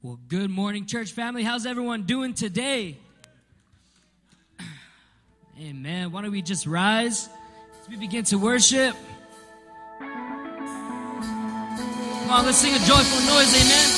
Well, good morning, church family. How's everyone doing today? Amen. Why don't we just rise as we begin to worship? Come on, let's sing a joyful noise. Amen.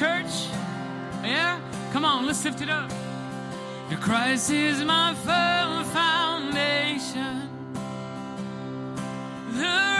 church? Yeah? Come on, let's lift it up. The Christ is my firm foundation. The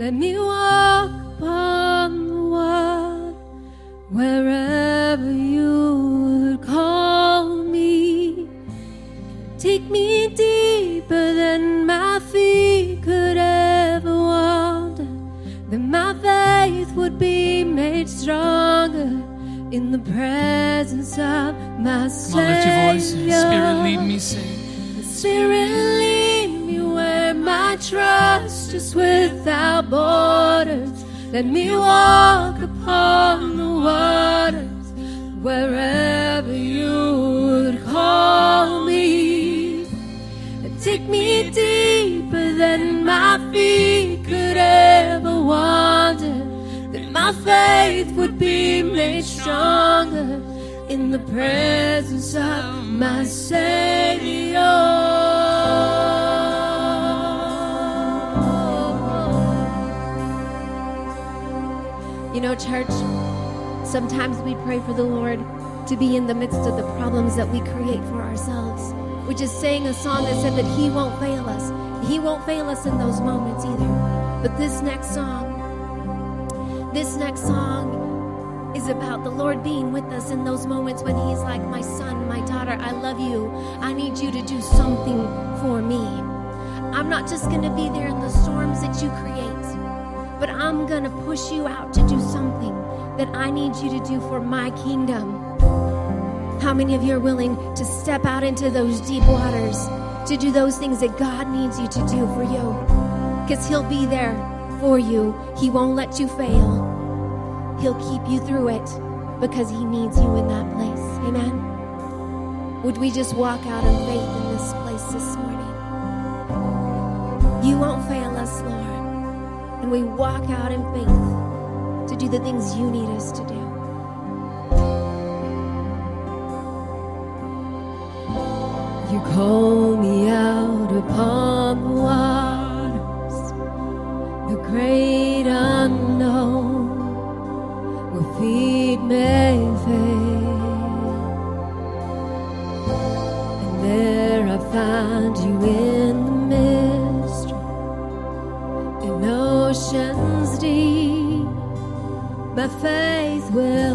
Let me walk upon the water wherever you would call me. Take me deeper than my feet could ever wander. Then my faith would be made stronger in the presence of my Come Savior. On, lift your voice. Spirit, lead me, sing. Spirit peace without borders. Let me walk upon the waters wherever you would call me. And take me deeper than my feet could ever wander. That my faith would be made stronger in the presence of my Savior. Church, sometimes we pray for the Lord to be in the midst of the problems that we create for ourselves. We just sang a song that said that He won't fail us. He won't fail us in those moments either. But this next song, this next song is about the Lord being with us in those moments when He's like, My son, my daughter, I love you. I need you to do something for me. I'm not just going to be there in the storms that you create, I'm going to push you out to do something that I need you to do for my kingdom. How many of you are willing to step out into those deep waters to do those things that God needs you to do for you? Because He'll be there for you. He won't let you fail. He'll keep you through it because He needs you in that place. Amen. Would we just walk out in faith in this place this morning? You won't fail us, Lord. And we walk out in faith to do the things you need us to do. You call me out upon the waters, the great unknown, where feet may faith will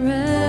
wherever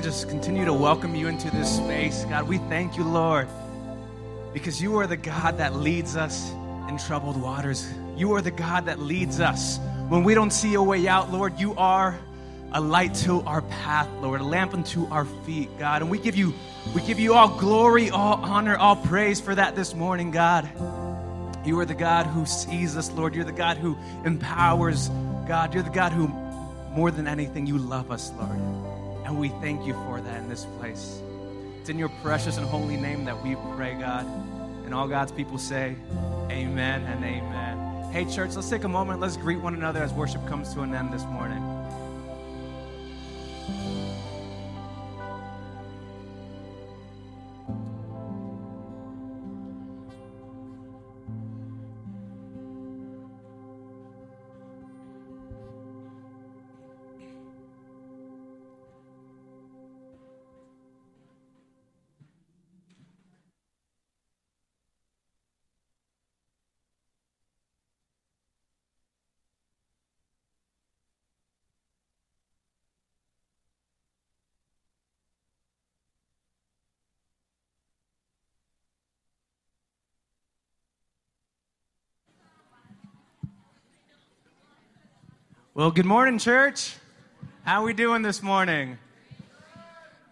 could just continue to welcome you into this space. God, we thank you, Lord, because you are the God that leads us in troubled waters. You are the God that leads us. When we don't see a way out, Lord, you are a light to our path, Lord, a lamp unto our feet, God. And we give you we give you all glory, all honor, all praise for that this morning, God. You are the God who sees us, Lord. You're the God who empowers, God. You're the God who more than anything you love us, Lord. And we thank you for that in this place. It's in your precious and holy name that we pray, God. And all God's people say, Amen and amen. Hey, church, let's take a moment. Let's greet one another as worship comes to an end this morning. Well, good morning, church. How are we doing this morning?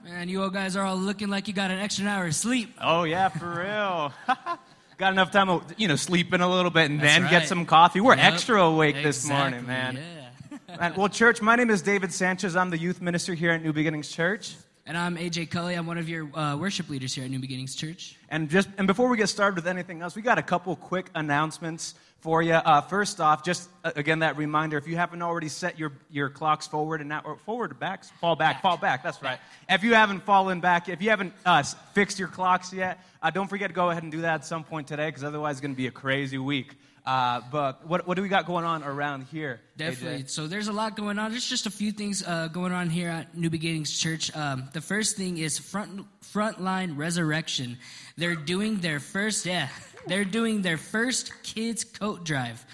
Man, you all guys are all looking like you got an extra hour of sleep. Oh yeah, for real. Got enough time to you know sleep in a little bit and That's then right. get some coffee. We're Yep, extra awake this morning, man. Yeah. Man, Well, church, my name is David Sanchez. I'm the youth minister here at New Beginnings Church. And I'm AJ Cully. I'm one of your uh, worship leaders here at New Beginnings Church. And just and before we get started with anything else, we got a couple quick announcements for you. Uh, first off, just uh, again that reminder: if you haven't already set your, your clocks forward and now or forward or back, fall back, fall back. That's right. If you haven't fallen back, if you haven't uh, fixed your clocks yet, uh, don't forget to go ahead and do that at some point today, because otherwise it's going to be a crazy week. Uh, but what what do we got going on around here? Definitely. AJ? So there's a lot going on. There's just a few things uh, going on here at New Beginnings Church. Um, the first thing is front frontline resurrection. They're doing their first yeah. They're doing their first kids coat drive.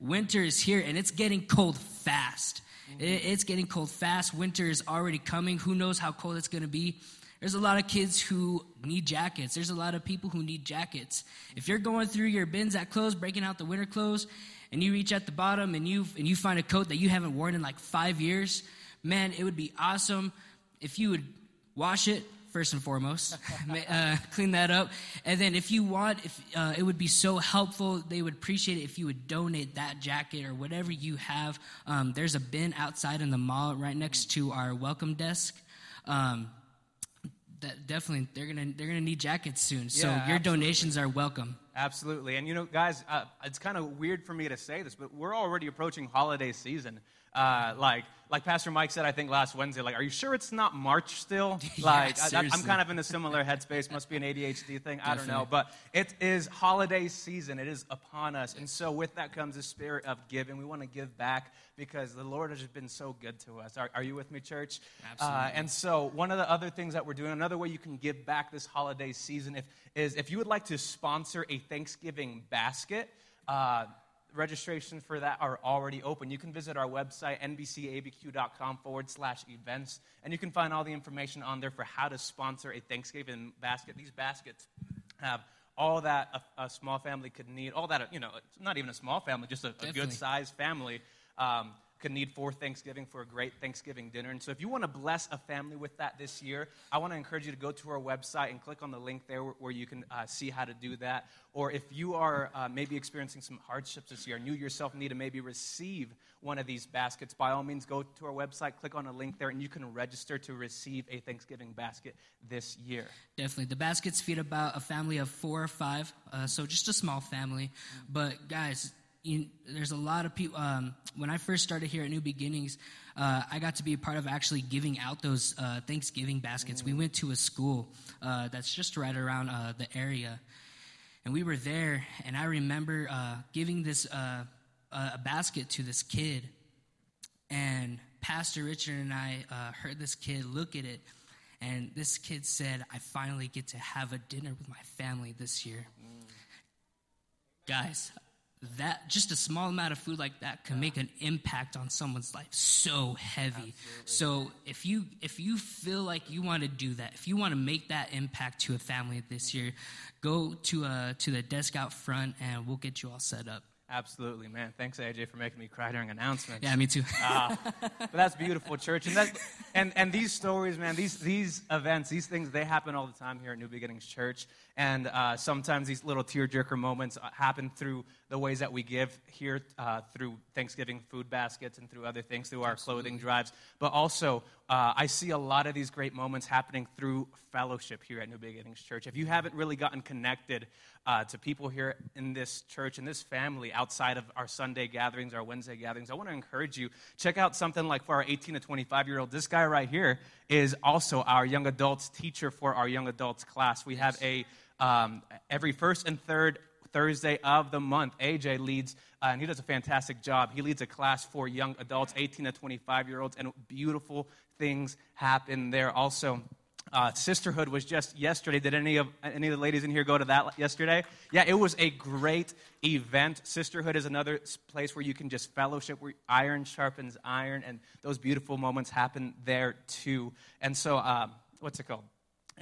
Winter is here and it's getting cold fast. Mm-hmm. It's getting cold fast. Winter is already coming. Who knows how cold it's going to be? There's a lot of kids who need jackets. There's a lot of people who need jackets. If you're going through your bins at clothes, breaking out the winter clothes, and you reach at the bottom and you and you find a coat that you haven't worn in like five years, man, it would be awesome if you would wash it first and foremost, uh, clean that up, and then if you want, if uh, it would be so helpful, they would appreciate it if you would donate that jacket or whatever you have. Um, there's a bin outside in the mall right next to our welcome desk. Um, that definitely they're gonna they're gonna need jackets soon. So Yeah, your absolutely. donations are welcome. Absolutely. And you know, guys, uh, it's kind of weird for me to say this, but we're already approaching holiday season. Uh, like, like Pastor Mike said, I think last Wednesday, like, are you sure it's not March still? Yeah, Like, I, I'm kind of in a similar headspace. Must be an ADHD thing. I don't know. But it is holiday season. It is upon us. And so with that comes the spirit of giving. We want to give back because the Lord has just been so good to us. Are, are you with me, church? Absolutely. Uh, and so one of the other things that we're doing, another way you can give back this holiday season, if, is if you would like to sponsor a Thanksgiving basket. Uh, registration for that are already open. You can visit our website, nbcabq.com forward slash events, and you can find all the information on there for how to sponsor a Thanksgiving basket. These baskets have all that a, a small family could need, all that, you know, not even a small family, just a, a good sized family. Um, could need for Thanksgiving for a great Thanksgiving dinner. And so, if you want to bless a family with that this year, I want to encourage you to go to our website and click on the link there where, you can uh, see how to do that. Or if you are uh, maybe experiencing some hardships this year and you yourself need to maybe receive one of these baskets, by all means, go to our website, click on a link there, and you can register to receive a Thanksgiving basket this year. Definitely. The baskets feed about a family of four or five, uh, so just a small family. But guys, you, there's a lot of people. Um, when I first started here at New Beginnings, uh, I got to be a part of actually giving out those uh, Thanksgiving baskets. We went to a school uh, that's just right around uh, the area, and we were there. And I remember uh, giving this uh, a a basket to this kid, and Pastor Richard and I uh, heard this kid look at it, and this kid said, I finally get to have a dinner with my family this year. Guys, that just a small amount of food like that can make an impact on someone's life so heavy. So if you if you feel like you want to do that, if you want to make that impact to a family this year, go to uh to the desk out front and we'll get you all set up. Absolutely, man. Thanks, AJ, for making me cry during announcements. Yeah, me too. Ah, but that's beautiful, church. And, that, and, and these stories, man, these, these events, these things, they happen all the time here at New Beginnings Church. And uh, sometimes these little tearjerker moments uh, happen through the ways that we give here, uh, through Thanksgiving food baskets and through other things, through our clothing drives. But also, uh, I see a lot of these great moments happening through fellowship here at New Beginnings Church. If you haven't really gotten connected uh, to people here in this church and this family outside of our Sunday gatherings, our Wednesday gatherings, I want to encourage you check out something like for our 18 to 25 year old. This guy right here is also our young adults teacher for our young adults class. We have a um, every first and third Thursday of the month. AJ leads, uh, and he does a fantastic job. He leads a class for young adults, 18 to 25 year olds, and beautiful things happen there. Also, uh, sisterhood was just yesterday. Did any of any of the ladies in here go to that yesterday? Yeah, it was a great event. Sisterhood is another place where you can just fellowship, where iron sharpens iron, and those beautiful moments happen there too. And so, um, what's it called?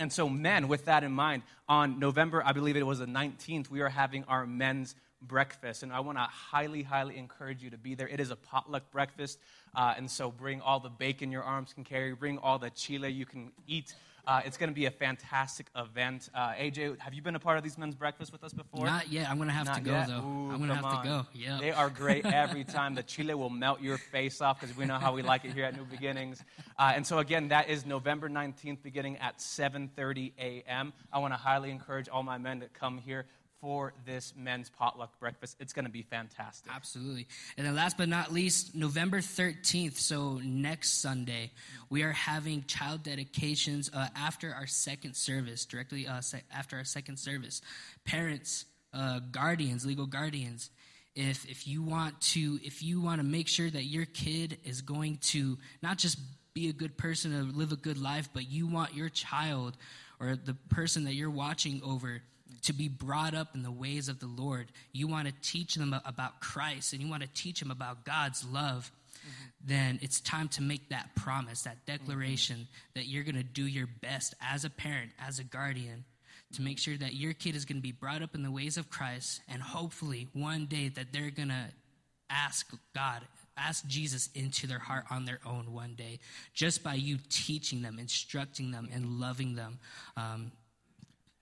And so, men, with that in mind, on November, I believe it was the 19th, we are having our men's breakfast. And I want to highly, highly encourage you to be there. It is a potluck breakfast. Uh, and so, bring all the bacon your arms can carry, bring all the chile you can eat. Uh, it's going to be a fantastic event. Uh, AJ, have you been a part of these men's breakfasts with us before? Not yet. I'm gonna have to go yet? though. Ooh, I'm gonna come have on. to go. Yeah. They are great every time. The chile will melt your face off because we know how we like it here at New Beginnings. Uh, and so again, that is November 19th, beginning at 7:30 a.m. I want to highly encourage all my men to come here for this men's potluck breakfast. It's going to be fantastic. Absolutely. And then last but not least, November 13th, so next Sunday, we are having child dedications uh, after our second service, directly uh, se- after our second service. Parents, uh, guardians, legal guardians, if, if you want to if you want to make sure that your kid is going to not just be a good person and live a good life, but you want your child or the person that you're watching over to be brought up in the ways of the Lord. You want to teach them about Christ and you want to teach them about God's love. Then it's time to make that promise, that declaration that you're going to do your best as a parent, as a guardian, to make sure that your kid is going to be brought up in the ways of Christ and hopefully one day that they're going to ask God, ask Jesus into their heart on their own one day, just by you teaching them, instructing them, and loving them. Um,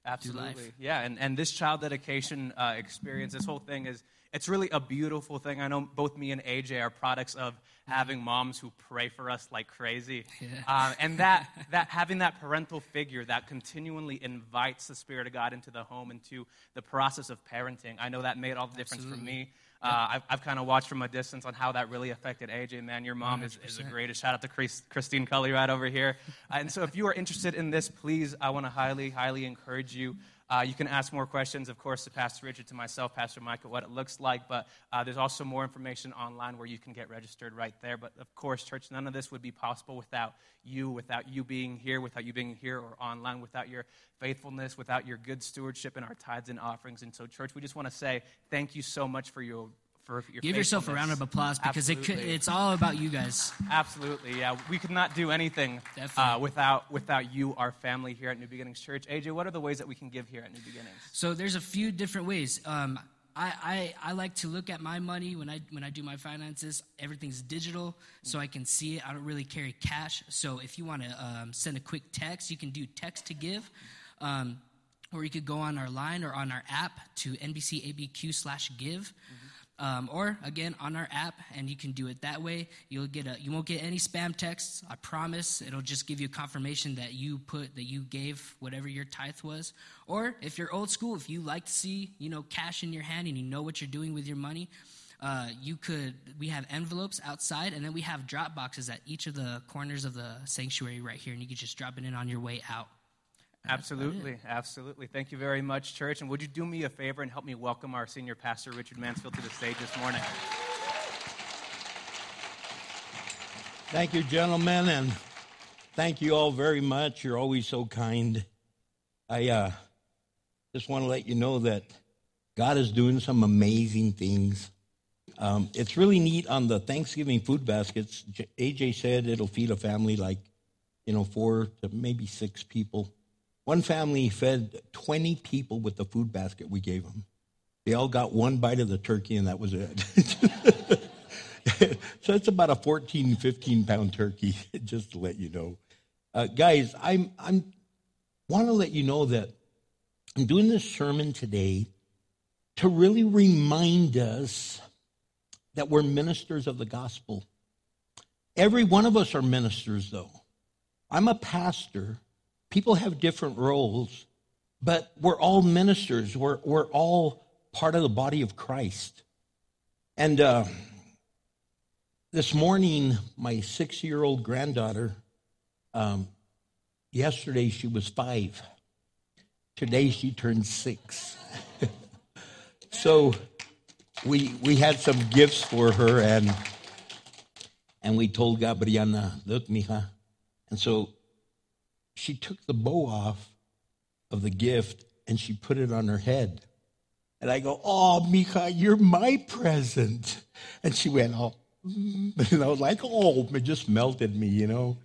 Absolutely. Yeah, and, and this child dedication uh, experience, this whole thing is, it's really a beautiful thing. I know both me and AJ are products of having moms who pray for us like crazy. Yeah. Um, and that, that having that parental figure that continually invites the Spirit of God into the home, into the process of parenting, I know that made all the difference for me. Uh, I've, I've kind of watched from a distance on how that really affected AJ. Man, your mom is, is the 100%. greatest. Shout out to Chris, Christine Cully right over here. And so, if you are interested in this, please, I want to highly, highly encourage you. Uh, you can ask more questions, of course, to Pastor Richard, to myself, Pastor Micah, what it looks like. But uh, there's also more information online where you can get registered right there. But of course, church, none of this would be possible without you, without you being here, without you being here or online, without your faithfulness, without your good stewardship in our tithes and offerings. And so, church, we just want to say thank you so much for your. For your give yourself a round of applause because it could, it's all about you guys. Absolutely, yeah. We could not do anything uh, without without you, our family here at New Beginnings Church. AJ, what are the ways that we can give here at New Beginnings? So there's a few different ways. Um, I, I, I like to look at my money when I when I do my finances. Everything's digital, so I can see it. I don't really carry cash. So if you want to um, send a quick text, you can do text to give, um, or you could go on our line or on our app to NBCABQ slash give. Um, or again on our app, and you can do it that way. You'll get a, you won't get any spam texts. I promise. It'll just give you confirmation that you put that you gave whatever your tithe was. Or if you're old school, if you like to see you know cash in your hand and you know what you're doing with your money, uh, you could. We have envelopes outside, and then we have drop boxes at each of the corners of the sanctuary right here, and you can just drop it in on your way out. Absolutely, absolutely. Thank you very much, church. And would you do me a favor and help me welcome our senior pastor, Richard Mansfield, to the stage this morning? Thank you, gentlemen, and thank you all very much. You're always so kind. I uh, just want to let you know that God is doing some amazing things. Um, it's really neat on the Thanksgiving food baskets. AJ said it'll feed a family like, you know, four to maybe six people. One family fed 20 people with the food basket we gave them. They all got one bite of the turkey, and that was it. so it's about a 14, 15 pound turkey, just to let you know. Uh, guys, I'm, I'm want to let you know that I'm doing this sermon today to really remind us that we're ministers of the gospel. Every one of us are ministers, though. I'm a pastor. People have different roles, but we're all ministers. We're, we're all part of the body of Christ. And uh, this morning, my six year old granddaughter, um, yesterday she was five. Today she turned six. so we, we had some gifts for her, and, and we told Gabriana, look, mija. And so she took the bow off of the gift and she put it on her head. And I go, Oh, Mika, you're my present. And she went, Oh, and I was like, Oh, it just melted me, you know.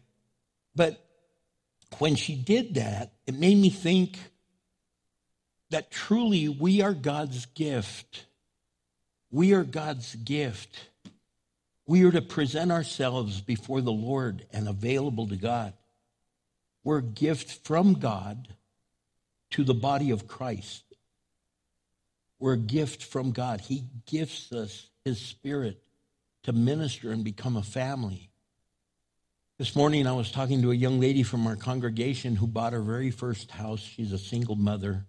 But when she did that, it made me think that truly we are God's gift. We are God's gift. We are to present ourselves before the Lord and available to God. We're a gift from God to the body of Christ. We're a gift from God. He gifts us His Spirit to minister and become a family. This morning, I was talking to a young lady from our congregation who bought her very first house. She's a single mother.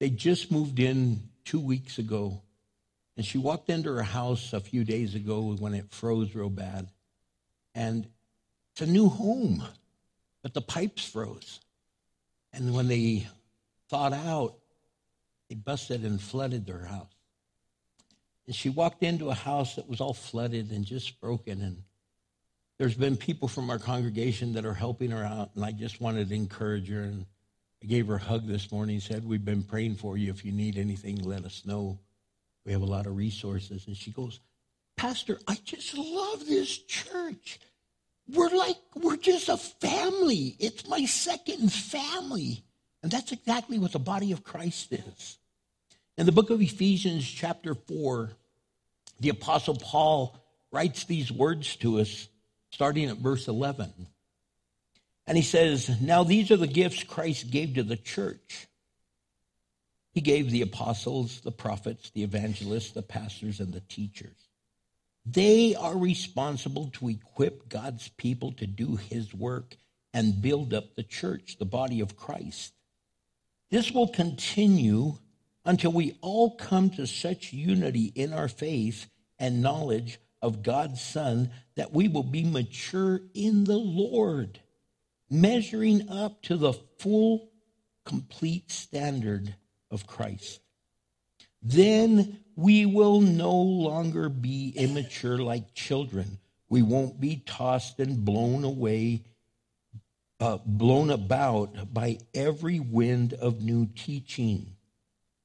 They just moved in two weeks ago, and she walked into her house a few days ago when it froze real bad. And it's a new home, but the pipes froze. And when they thawed out, they busted and flooded their house. And she walked into a house that was all flooded and just broken. And there's been people from our congregation that are helping her out. And I just wanted to encourage her. And I gave her a hug this morning, said, We've been praying for you. If you need anything, let us know. We have a lot of resources. And she goes, Pastor, I just love this church. We're like, we're just a family. It's my second family. And that's exactly what the body of Christ is. In the book of Ephesians, chapter 4, the Apostle Paul writes these words to us, starting at verse 11. And he says, Now these are the gifts Christ gave to the church. He gave the apostles, the prophets, the evangelists, the pastors, and the teachers. They are responsible to equip God's people to do his work and build up the church, the body of Christ. This will continue until we all come to such unity in our faith and knowledge of God's Son that we will be mature in the Lord, measuring up to the full, complete standard of Christ. Then we will no longer be immature like children. We won't be tossed and blown away, uh, blown about by every wind of new teaching.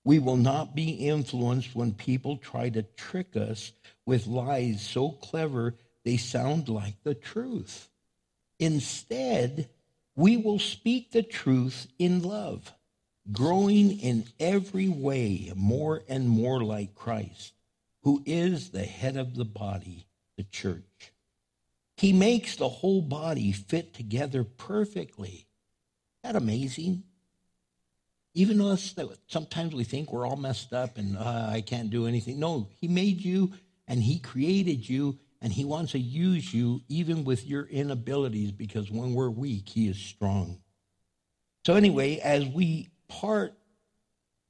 We will not be influenced when people try to trick us with lies so clever they sound like the truth. Instead, we will speak the truth in love, growing in every way more and more like Christ, who is the head of the body, the church. He makes the whole body fit together perfectly. Isn't that amazing? Even us that sometimes we think we're all messed up and uh, I can't do anything. No, He made you and He created you and He wants to use you even with your inabilities because when we're weak, He is strong. So, anyway, as we part,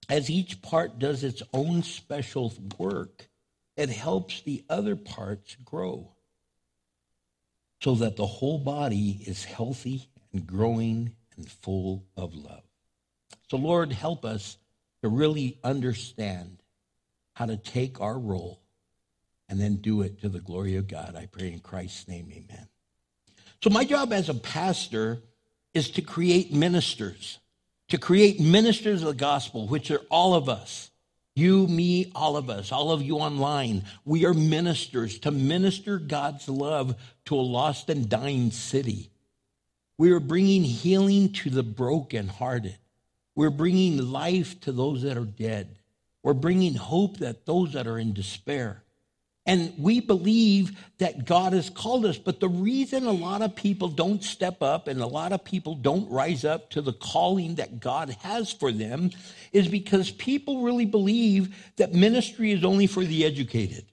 as each part does its own special work, it helps the other parts grow so that the whole body is healthy and growing and full of love. So, Lord, help us to really understand how to take our role and then do it to the glory of God. I pray in Christ's name, amen. So, my job as a pastor is to create ministers, to create ministers of the gospel, which are all of us. You, me, all of us, all of you online, we are ministers to minister God's love to a lost and dying city. We are bringing healing to the brokenhearted. We're bringing life to those that are dead. We're bringing hope that those that are in despair. And we believe that God has called us. But the reason a lot of people don't step up and a lot of people don't rise up to the calling that God has for them is because people really believe that ministry is only for the educated.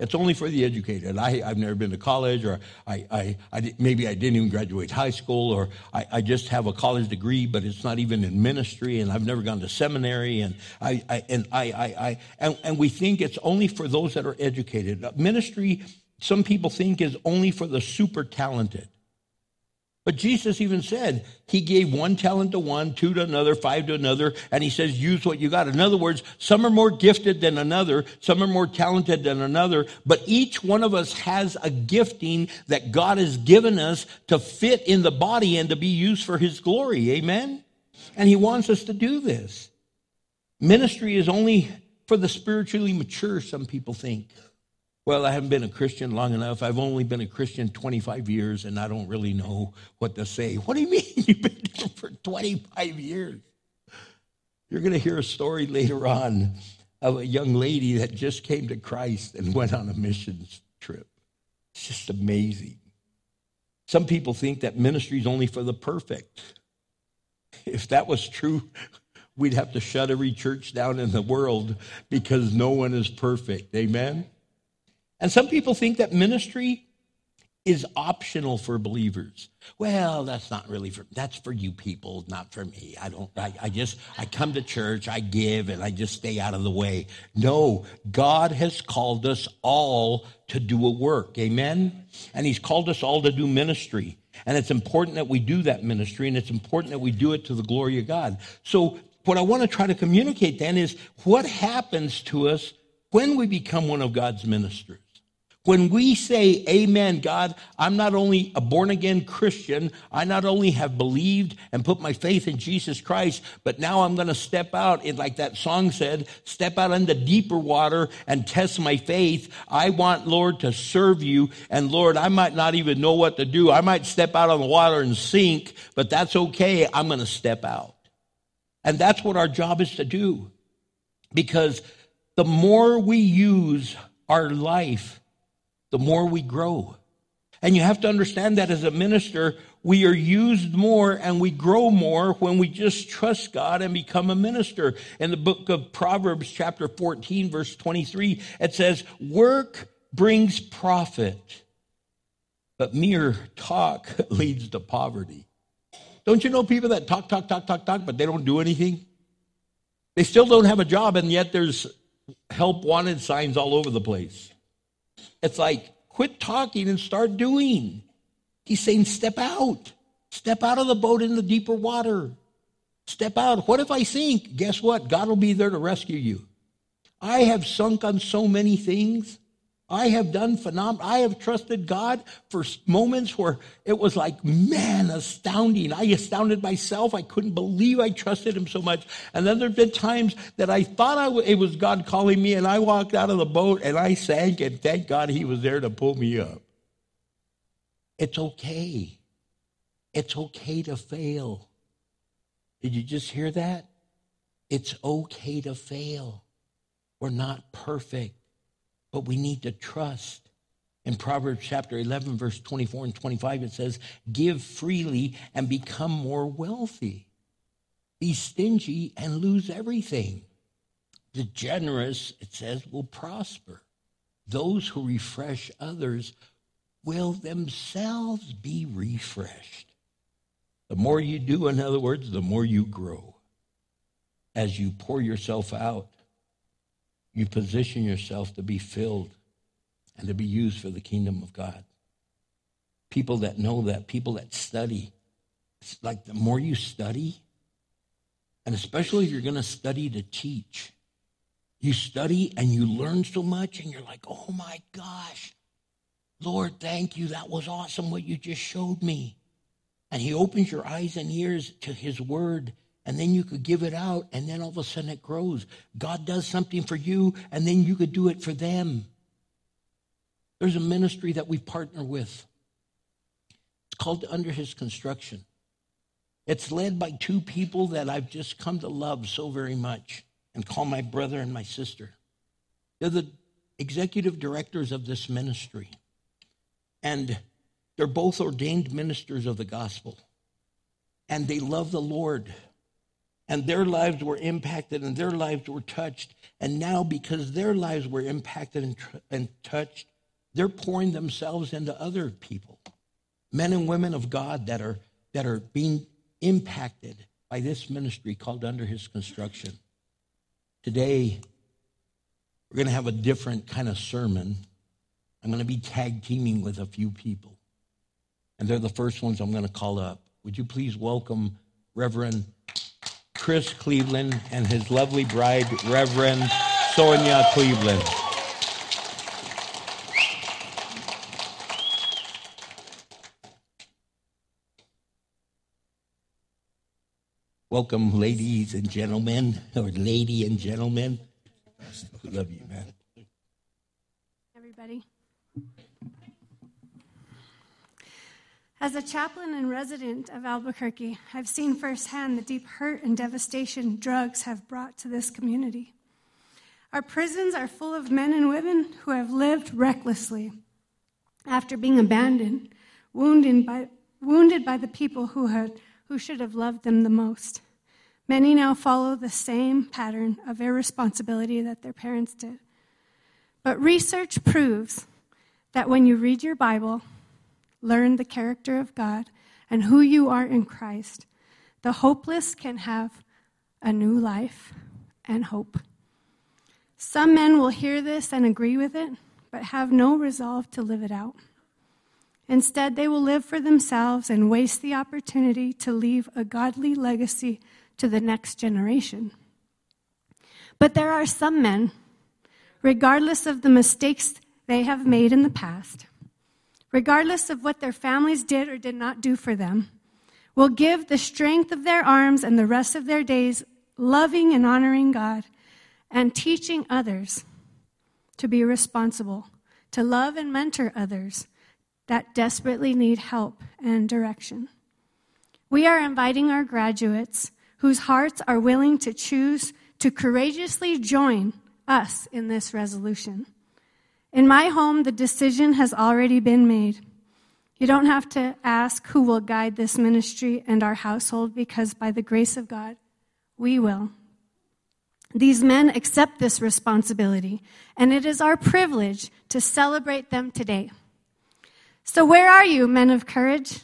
It's only for the educated. I, have never been to college, or I, I, I, maybe I didn't even graduate high school, or I, I, just have a college degree, but it's not even in ministry, and I've never gone to seminary, and I, I and I, I and, and we think it's only for those that are educated. Ministry, some people think, is only for the super talented. But Jesus even said he gave one talent to one, two to another, five to another, and he says, use what you got. In other words, some are more gifted than another, some are more talented than another, but each one of us has a gifting that God has given us to fit in the body and to be used for his glory. Amen? And he wants us to do this. Ministry is only for the spiritually mature, some people think. Well, I haven't been a Christian long enough. I've only been a Christian 25 years and I don't really know what to say. What do you mean you've been for 25 years? You're going to hear a story later on of a young lady that just came to Christ and went on a missions trip. It's just amazing. Some people think that ministry is only for the perfect. If that was true, we'd have to shut every church down in the world because no one is perfect. Amen? And some people think that ministry is optional for believers. Well, that's not really for that's for you people, not for me. I don't I, I, just I come to church, I give, and I just stay out of the way. No, God has called us all to do a work. Amen. And He's called us all to do ministry. And it's important that we do that ministry, and it's important that we do it to the glory of God. So what I want to try to communicate then is what happens to us when we become one of God's ministers. When we say, Amen, God, I'm not only a born again Christian, I not only have believed and put my faith in Jesus Christ, but now I'm going to step out, in, like that song said, step out into deeper water and test my faith. I want, Lord, to serve you. And Lord, I might not even know what to do. I might step out on the water and sink, but that's okay. I'm going to step out. And that's what our job is to do. Because the more we use our life the more we grow. And you have to understand that as a minister, we are used more and we grow more when we just trust God and become a minister. In the book of Proverbs, chapter 14, verse 23, it says, Work brings profit, but mere talk leads to poverty. Don't you know people that talk, talk, talk, talk, talk, but they don't do anything? They still don't have a job, and yet there's help wanted signs all over the place. It's like, quit talking and start doing. He's saying, step out. Step out of the boat in the deeper water. Step out. What if I sink? Guess what? God will be there to rescue you. I have sunk on so many things. I have done phenomenal. I have trusted God for moments where it was like, man, astounding. I astounded myself. I couldn't believe I trusted Him so much. And then there've been times that I thought I w- it was God calling me, and I walked out of the boat and I sank, and thank God He was there to pull me up. It's okay. It's okay to fail. Did you just hear that? It's okay to fail. We're not perfect but we need to trust. In Proverbs chapter 11, verse 24 and 25, it says, Give freely and become more wealthy. Be stingy and lose everything. The generous, it says, will prosper. Those who refresh others will themselves be refreshed. The more you do, in other words, the more you grow. As you pour yourself out, you position yourself to be filled and to be used for the kingdom of God. People that know that, people that study, it's like the more you study, and especially if you're going to study to teach, you study and you learn so much, and you're like, oh my gosh, Lord, thank you. That was awesome what you just showed me. And He opens your eyes and ears to His word, and then you could give it out, and then all of a sudden it grows. God does something for you, and then you could do it for them. There's a ministry that we partner with. It's called Under His Construction. It's led by two people that I've just come to love so very much and call my brother and my sister. They're the executive directors of this ministry. And they're both ordained ministers of the gospel. And they love the Lord. And their lives were impacted and their lives were touched. And now, because their lives were impacted and, tr- and touched, they're pouring themselves into other people. Men and women of God that are, that are being impacted by this ministry called Under His Construction. Today, we're going to have a different kind of sermon. I'm going to be tag teaming with a few people. And they're the first ones I'm going to call up. Would you please welcome Reverend Chris Cleveland and his lovely bride, Reverend Sonia Cleveland. Welcome, ladies and gentlemen, or lady and gentlemen. Love you, man. everybody. As a chaplain and resident of Albuquerque, I've seen firsthand the deep hurt and devastation drugs have brought to this community. Our prisons are full of men and women who have lived recklessly after being abandoned, wounded by, wounded by the people who, had, who should have loved them the most. Many now follow the same pattern of irresponsibility that their parents did. But research proves that when you read your Bible, learn the character of God and who you are in Christ, the hopeless can have a new life and hope. Some men will hear this and agree with it, but have no resolve to live it out. Instead, they will live for themselves and waste the opportunity to leave a godly legacy to the next generation. But there are some men, regardless of the mistakes they have made in the past, regardless of what their families did or did not do for them, will give the strength of their arms and the rest of their days loving and honoring God and teaching others to be responsible, to love and mentor others that desperately need help and direction. We are inviting our graduates whose hearts are willing to choose to courageously join us in this resolution. In my home, the decision has already been made. You don't have to ask who will guide this ministry and our household because by the grace of God, we will. These men accept this responsibility, and it is our privilege to celebrate them today. So, where are you, men of courage?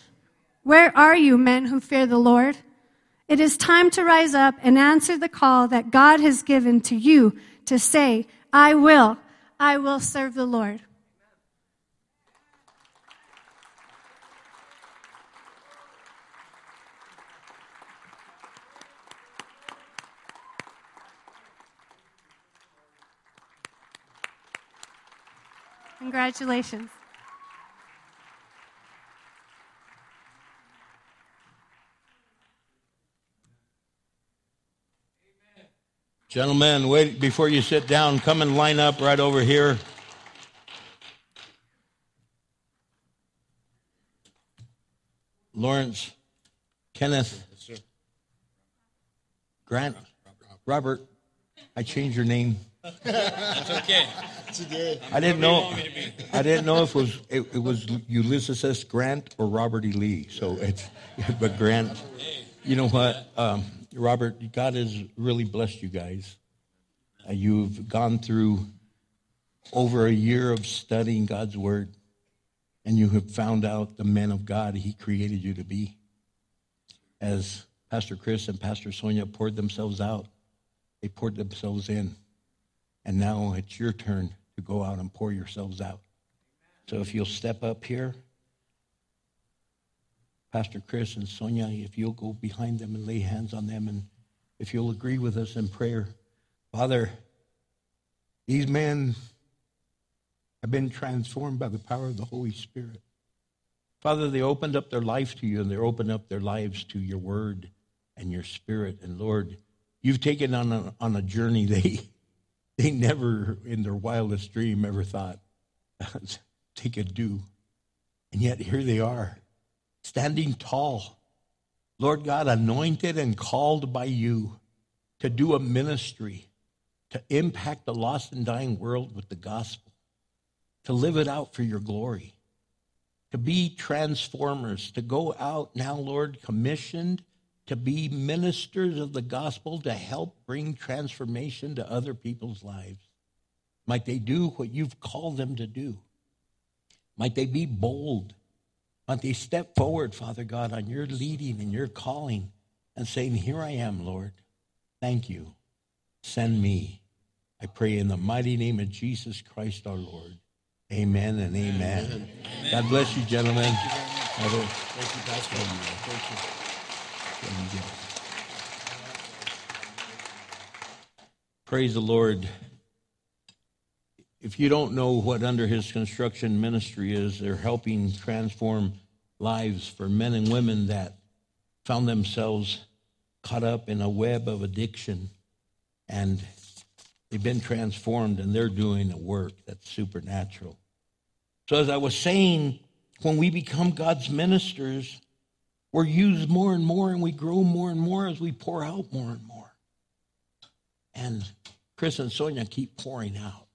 Where are you, men who fear the Lord? It is time to rise up and answer the call that God has given to you to say, I will, I will serve the Lord. Congratulations. Gentlemen, wait before you sit down, come and line up right over here. Lawrence, Kenneth, Grant, Robert, I changed your name. That's Okay. I didn't know. I didn't know if it was it, it was Ulysses S. Grant or Robert E. Lee. So it's but Grant. You know what, um, Robert? God has really blessed you guys. Uh, you've gone through over a year of studying God's word, and you have found out the man of God He created you to be. As Pastor Chris and Pastor Sonia poured themselves out, they poured themselves in. And now it's your turn to go out and pour yourselves out. So if you'll step up here, Pastor Chris and Sonia, if you'll go behind them and lay hands on them, and if you'll agree with us in prayer. Father, these men have been transformed by the power of the Holy Spirit. Father, they opened up their life to you and they opened up their lives to your word and your spirit. And Lord, you've taken on a, on a journey they, they never in their wildest dream ever thought they could do. And yet here they are, standing tall. Lord God, anointed and called by you to do a ministry, to impact the lost and dying world with the gospel, to live it out for your glory, to be transformers, to go out now, Lord, commissioned to be ministers of the gospel to help bring transformation to other people's lives. Might they do what you've called them to do? Might they be bold? Might they step forward, Father God, on your leading and your calling and saying, Here I am, Lord. Thank you. Send me. I pray in the mighty name of Jesus Christ our Lord. Amen and amen. amen. God bless you, gentlemen. Thank you, Thank you Pastor. Thank you. Praise the Lord. If you don't know what Under His Construction ministry is, they're helping transform lives for men and women that found themselves caught up in a web of addiction and they've been transformed and they're doing a work that's supernatural. So, as I was saying, when we become God's ministers, we're used more and more and we grow more and more as we pour out more and more. And Chris and Sonia keep pouring out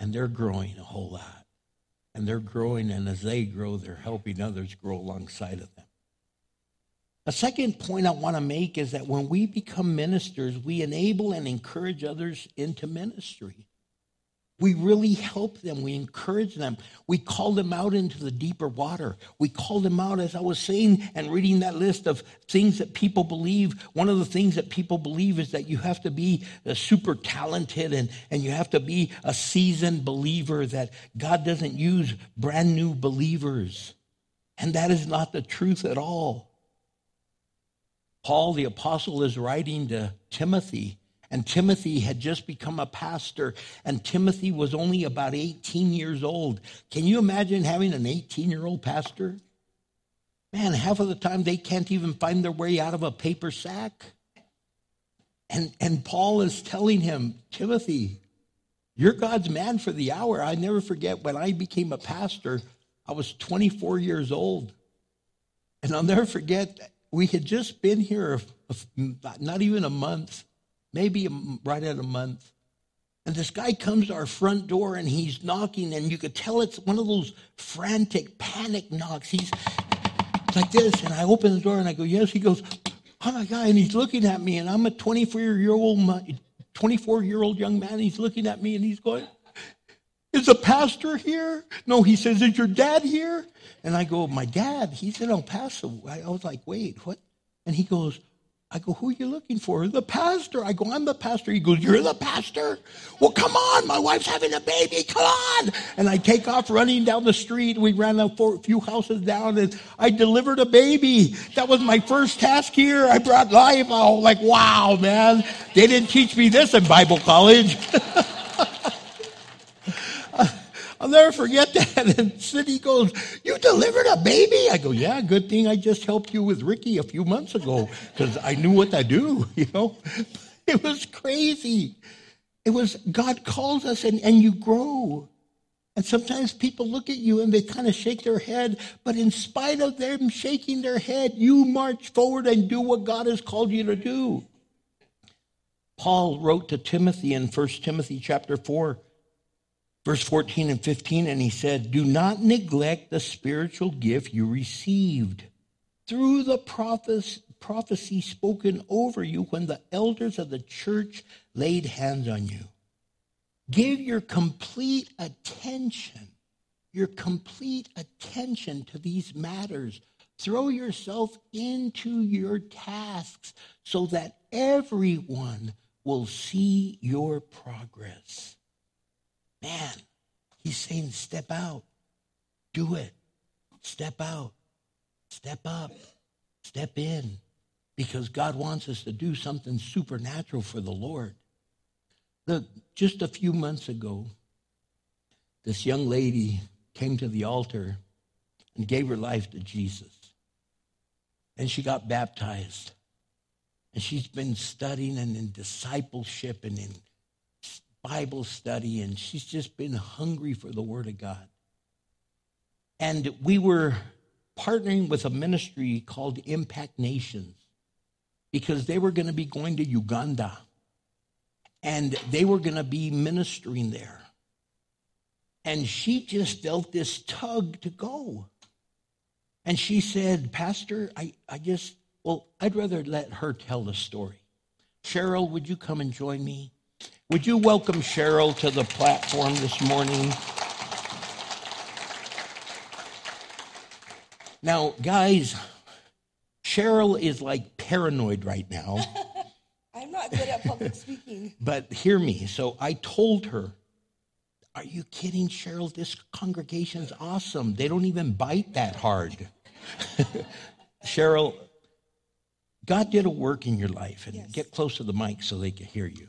and they're growing a whole lot. And they're growing, and as they grow, they're helping others grow alongside of them. A second point I want to make is that when we become ministers, we enable and encourage others into ministry. We really help them. We encourage them. We call them out into the deeper water. We call them out, as I was saying and reading that list of things that people believe. One of the things that people believe is that you have to be super talented and, and you have to be a seasoned believer, that God doesn't use brand new believers. And that is not the truth at all. Paul the apostle is writing to Timothy and Timothy had just become a pastor, and Timothy was only about 18 years old. Can you imagine having an 18 year old pastor? Man, half of the time they can't even find their way out of a paper sack. And, and Paul is telling him, Timothy, you're God's man for the hour. I never forget when I became a pastor, I was 24 years old. And I'll never forget, we had just been here uh, not even a month maybe right at a month. And this guy comes to our front door and he's knocking, and you could tell it's one of those frantic panic knocks. He's like this, and I open the door and I go, Yes. He goes, Oh my God. And he's looking at me, and I'm a 24 year old 24 year old young man. He's looking at me and he's going, Is a pastor here? No, he says, Is your dad here? And I go, My dad? he's in El Paso. I was like, Wait, what? And he goes, I go, who are you looking for? The pastor. I go, I'm the pastor. He goes, you're the pastor? Well, come on. My wife's having a baby. Come on. And I take off running down the street. We ran a few houses down and I delivered a baby. That was my first task here. I brought life. Was like, wow, man. They didn't teach me this in Bible college. I'll never forget that. And Cindy goes, You delivered a baby? I go, Yeah, good thing I just helped you with Ricky a few months ago because I knew what to do, you know? It was crazy. It was God calls us and, and you grow. And sometimes people look at you and they kind of shake their head, but in spite of them shaking their head, you march forward and do what God has called you to do. Paul wrote to Timothy in 1 Timothy chapter 4 verse 14 and 15, and he said, Do not neglect the spiritual gift you received through the prophecy spoken over you when the elders of the church laid hands on you. Give your complete attention, your complete attention to these matters. Throw yourself into your tasks so that everyone will see your progress. Man, he's saying, step out, do it, step out, step up, step in, because God wants us to do something supernatural for the Lord. Look, just a few months ago, this young lady came to the altar and gave her life to Jesus. And she got baptized. And she's been studying and in discipleship and in Bible study, and she's just been hungry for the Word of God. And we were partnering with a ministry called Impact Nations because they were going to be going to Uganda and they were going to be ministering there. And she just felt this tug to go. And she said, Pastor, I, I just, well, I'd rather let her tell the story. Cheryl, would you come and join me? Would you welcome Cheryl to the platform this morning? Now, guys, Cheryl is like paranoid right now. I'm not good at public speaking. But hear me. So I told her, Are you kidding, Cheryl? This congregation's awesome. They don't even bite that hard. Cheryl, God did a work in your life, and Yes. get close to the mic so they can hear you.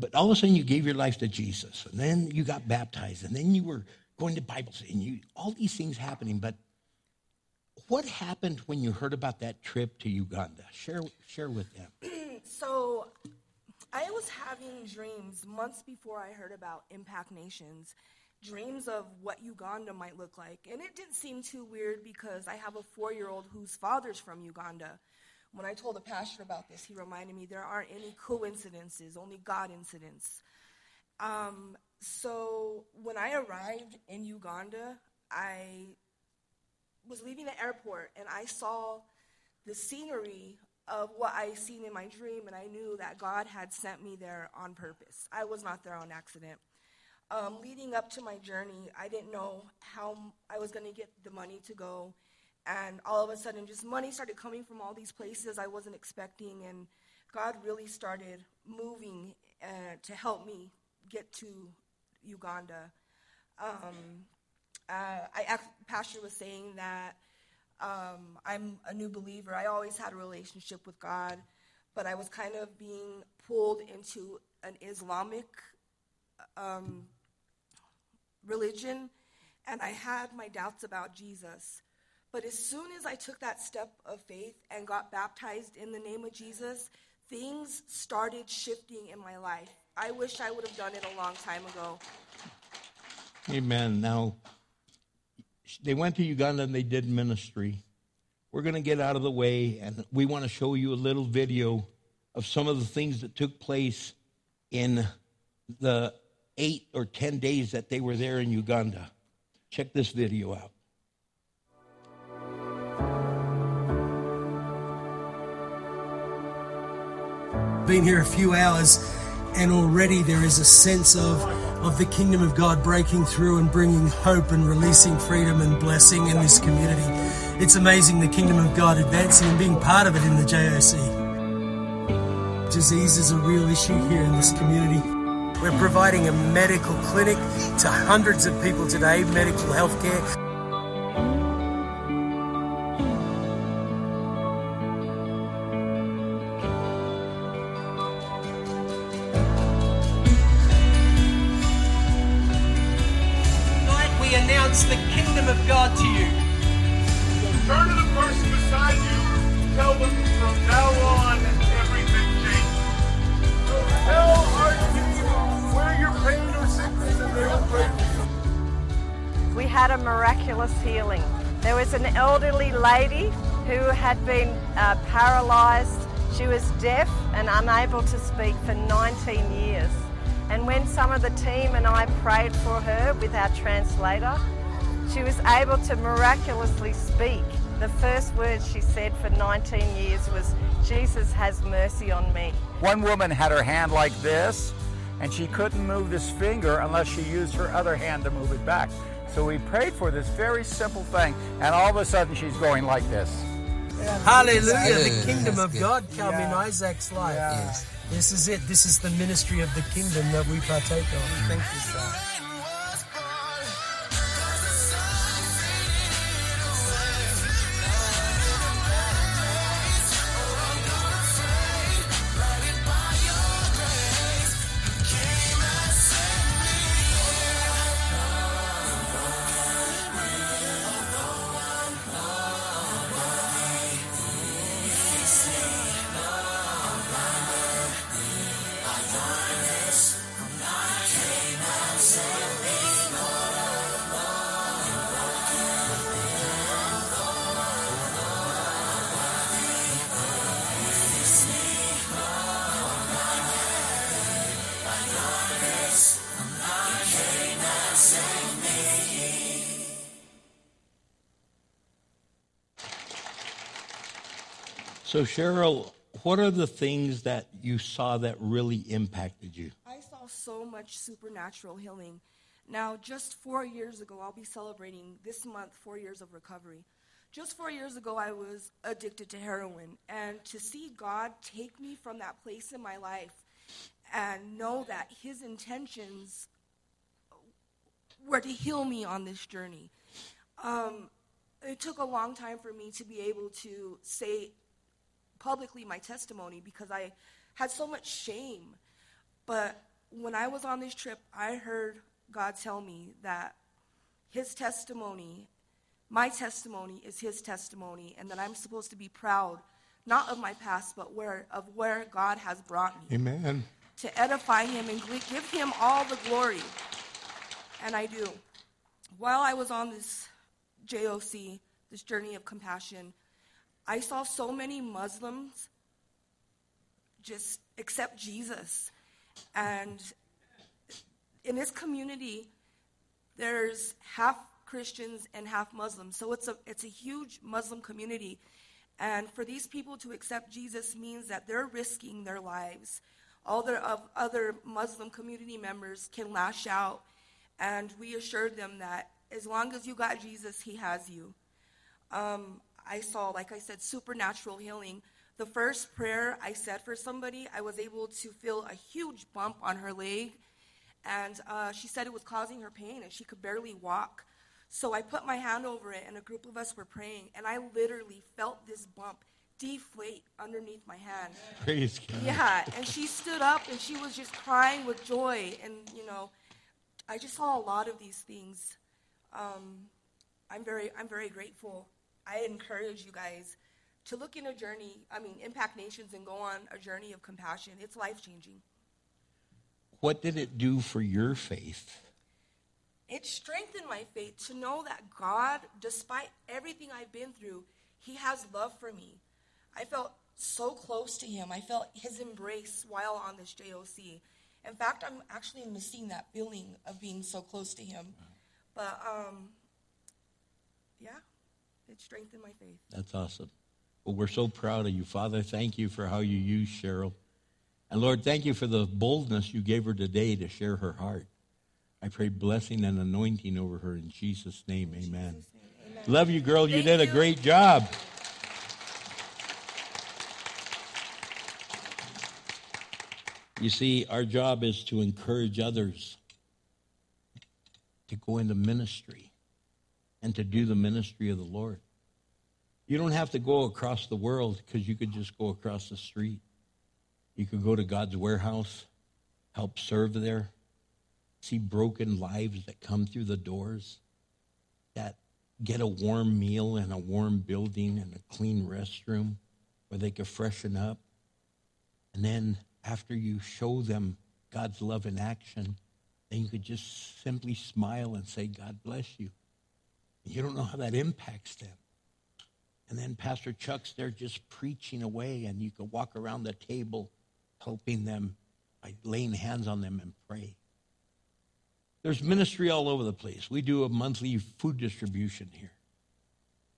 But all of a sudden, you gave your life to Jesus, and then you got baptized, and then you were going to Bible study, and you all these things happening. But what happened when you heard about that trip to Uganda? Share share with them. So, I was having dreams months before I heard about Impact Nations, dreams of what Uganda might look like. And it didn't seem too weird because I have a four year old whose father's from Uganda. When I told the pastor about this, he reminded me there aren't any coincidences, only God incidents. Um, so, when I arrived in Uganda, I was leaving the airport and I saw the scenery of what I seen in my dream, and I knew that God had sent me there on purpose. I was not there on accident. Um, leading up to my journey, I didn't know how I was going to get the money to go, and all of a sudden, just money started coming from all these places I wasn't expecting, and God really started moving uh, to help me get to Uganda. Um, uh, I act- pastor was saying that um, I'm a new believer. I always had a relationship with God, but I was kind of being pulled into an Islamic um, religion, and I had my doubts about Jesus. But as soon as I took that step of faith and got baptized in the name of Jesus, things started shifting in my life. I wish I would have done it a long time ago. Amen. Now, they went to Uganda and they did ministry. We're going to get out of the way and we want to show you a little video of some of the things that took place in the eight or 10 days that they were there in Uganda. Check this video out. Been here a few hours and already there is a sense of of the kingdom of God breaking through and bringing hope and releasing freedom and blessing in this community. It's amazing the kingdom of God advancing and being part of it in the JOC. Disease is a real issue here in this community. We're providing a medical clinic to hundreds of people today, medical health care. Elderly lady who had been uh, paralyzed. She was deaf and unable to speak for 19 years. And when some of the team and I prayed for her with our translator, she was able to miraculously speak. The first words she said for 19 years was, Jesus has mercy on me. One woman had her hand like this, and she couldn't move this finger unless she used her other hand to move it back. So we prayed for this very simple thing, and all of a sudden she's going like this. Hallelujah. Good. The kingdom That's of good. God come in Isaac's life. Yes. This is it. This is the ministry of the kingdom that we partake of. Thank you, son. So, Cheryl, what are the things that you saw that really impacted you? I saw so much supernatural healing. Now, just four years ago, I'll be celebrating this month four years of recovery. Just four years ago, I was addicted to heroin. And to see God take me from that place in my life and know that His intentions were to heal me on this journey. Um, it took a long time for me to be able to say publicly my testimony because I had so much shame. But when I was on this trip, I heard God tell me that His testimony, my testimony, is His testimony, and that I'm supposed to be proud, not of my past, but where, of where God has brought me Amen. to edify him and give him all the glory. And I do. While I was on this JOC, this journey of compassion, I saw so many Muslims just accept Jesus. And in this community, there's half Christians and half Muslims. So it's a, it's a huge Muslim community. And for these people to accept Jesus means that they're risking their lives. All their of other Muslim community members can lash out. And we assured them that as long as you got Jesus, he has you. Um, I saw, like I said, supernatural healing. The first prayer I said for somebody, I was able to feel a huge bump on her leg. And uh, she said it was causing her pain and she could barely walk. So I put my hand over it and a group of us were praying. And I literally felt this bump deflate underneath my hand. Praise God. Yeah, and she stood up and she was just crying with joy. And, you know, I just saw a lot of these things. Um, I'm, very, I'm very grateful. I encourage you guys to look in a journey, I mean, Impact Nations, and go on a journey of compassion. It's life changing. What did it do for your faith? It strengthened my faith to know that God, despite everything I've been through, He has love for me. I felt so close to Him. I felt His embrace while on this JOC. In fact, I'm actually missing that feeling of being so close to Him. But um, yeah, it strengthened my faith. That's awesome. Well, we're so proud of you, Father. Thank you for how you use Cheryl. And Lord, thank you for the boldness you gave her today to share her heart. I pray blessing and anointing over her in Jesus' name. Amen. Love you, girl. You Thank did a you. great job. You see, our job is to encourage others to go into ministry and to do the ministry of the Lord. You don't have to go across the world because you could just go across the street. You could go to God's warehouse, help serve there, see broken lives that come through the doors, that get a warm meal and a warm building and a clean restroom where they could freshen up. And then after you show them God's love in action, then you could just simply smile and say, God bless you. You don't know how that impacts them. And then Pastor Chuck's there just preaching away, and you could walk around the table helping them by laying hands on them and pray. There's ministry all over the place. We do a monthly food distribution here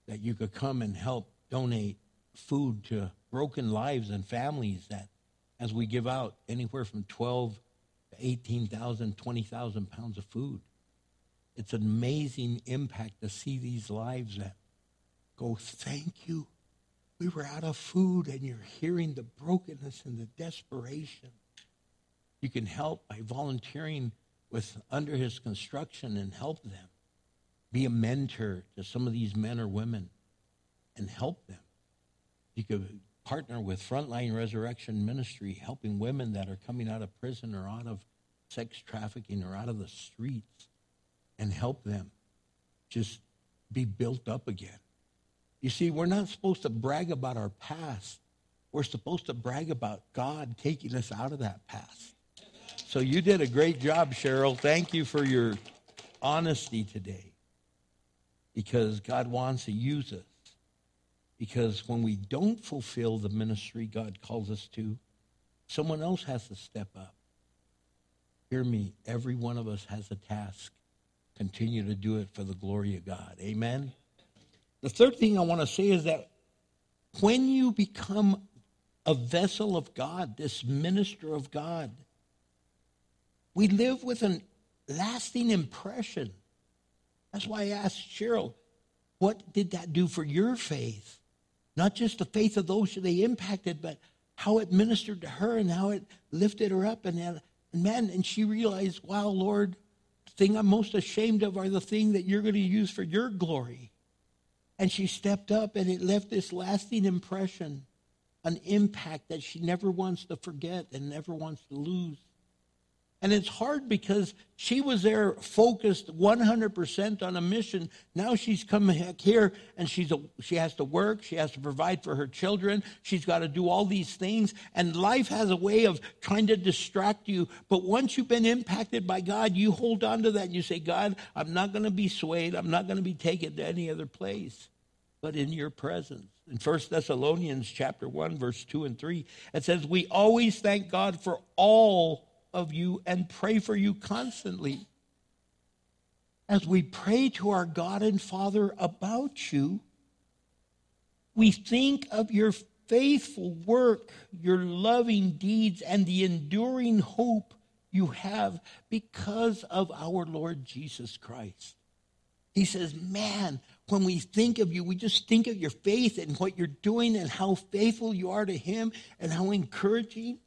that you could come and help donate food to broken lives and families that as we give out anywhere from 12 to 18,000, 20,000 pounds of food. It's an amazing impact to see these lives that go, thank you. We were out of food, and you're hearing the brokenness and the desperation. You can help by volunteering with under his construction and help them. Be a mentor to some of these men or women and help them. You could partner with Frontline Resurrection Ministry, helping women that are coming out of prison or out of sex trafficking or out of the streets and help them just be built up again. You see, we're not supposed to brag about our past. We're supposed to brag about God taking us out of that past. So you did a great job, Cheryl. Thank you for your honesty today because God wants to use us. Because when we don't fulfill the ministry God calls us to, someone else has to step up. Hear me, every one of us has a task. Continue to do it for the glory of God. Amen. The third thing I want to say is that when you become a vessel of God, this minister of God, we live with a lasting impression. That's why I asked Cheryl, what did that do for your faith? Not just the faith of those they impacted, but how it ministered to her and how it lifted her up. And, and man, and she realized, wow, Lord, thing I'm most ashamed of are the thing that you're going to use for your glory. And she stepped up and it left this lasting impression, an impact that she never wants to forget and never wants to lose. And it's hard because she was there focused 100% on a mission. Now she's come back here and she's a, she has to work. She has to provide for her children. She's got to do all these things. And life has a way of trying to distract you. But once you've been impacted by God, you hold on to that and you say, God, I'm not going to be swayed. I'm not going to be taken to any other place but in your presence. In 1 Thessalonians chapter 1 verse 2 and 3 it says we always thank God for all of you and pray for you constantly. As we pray to our God and Father about you, we think of your faithful work, your loving deeds, and the enduring hope you have because of our Lord Jesus Christ. He says, Man, when we think of you, we just think of your faith and what you're doing and how faithful you are to Him and how encouraging.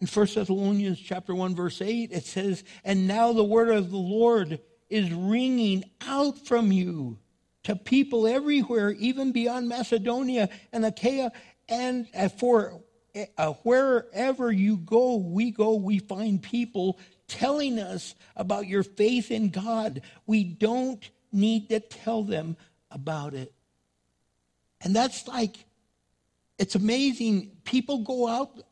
In 1 Thessalonians chapter 1 verse 8 it says, "And now the word of the Lord is ringing out from you to people everywhere, even beyond Macedonia and Achaia, and for uh, wherever you go, we go, we find people telling us about your faith in God. We don't need to tell them about it. And that's like, it's amazing. People go out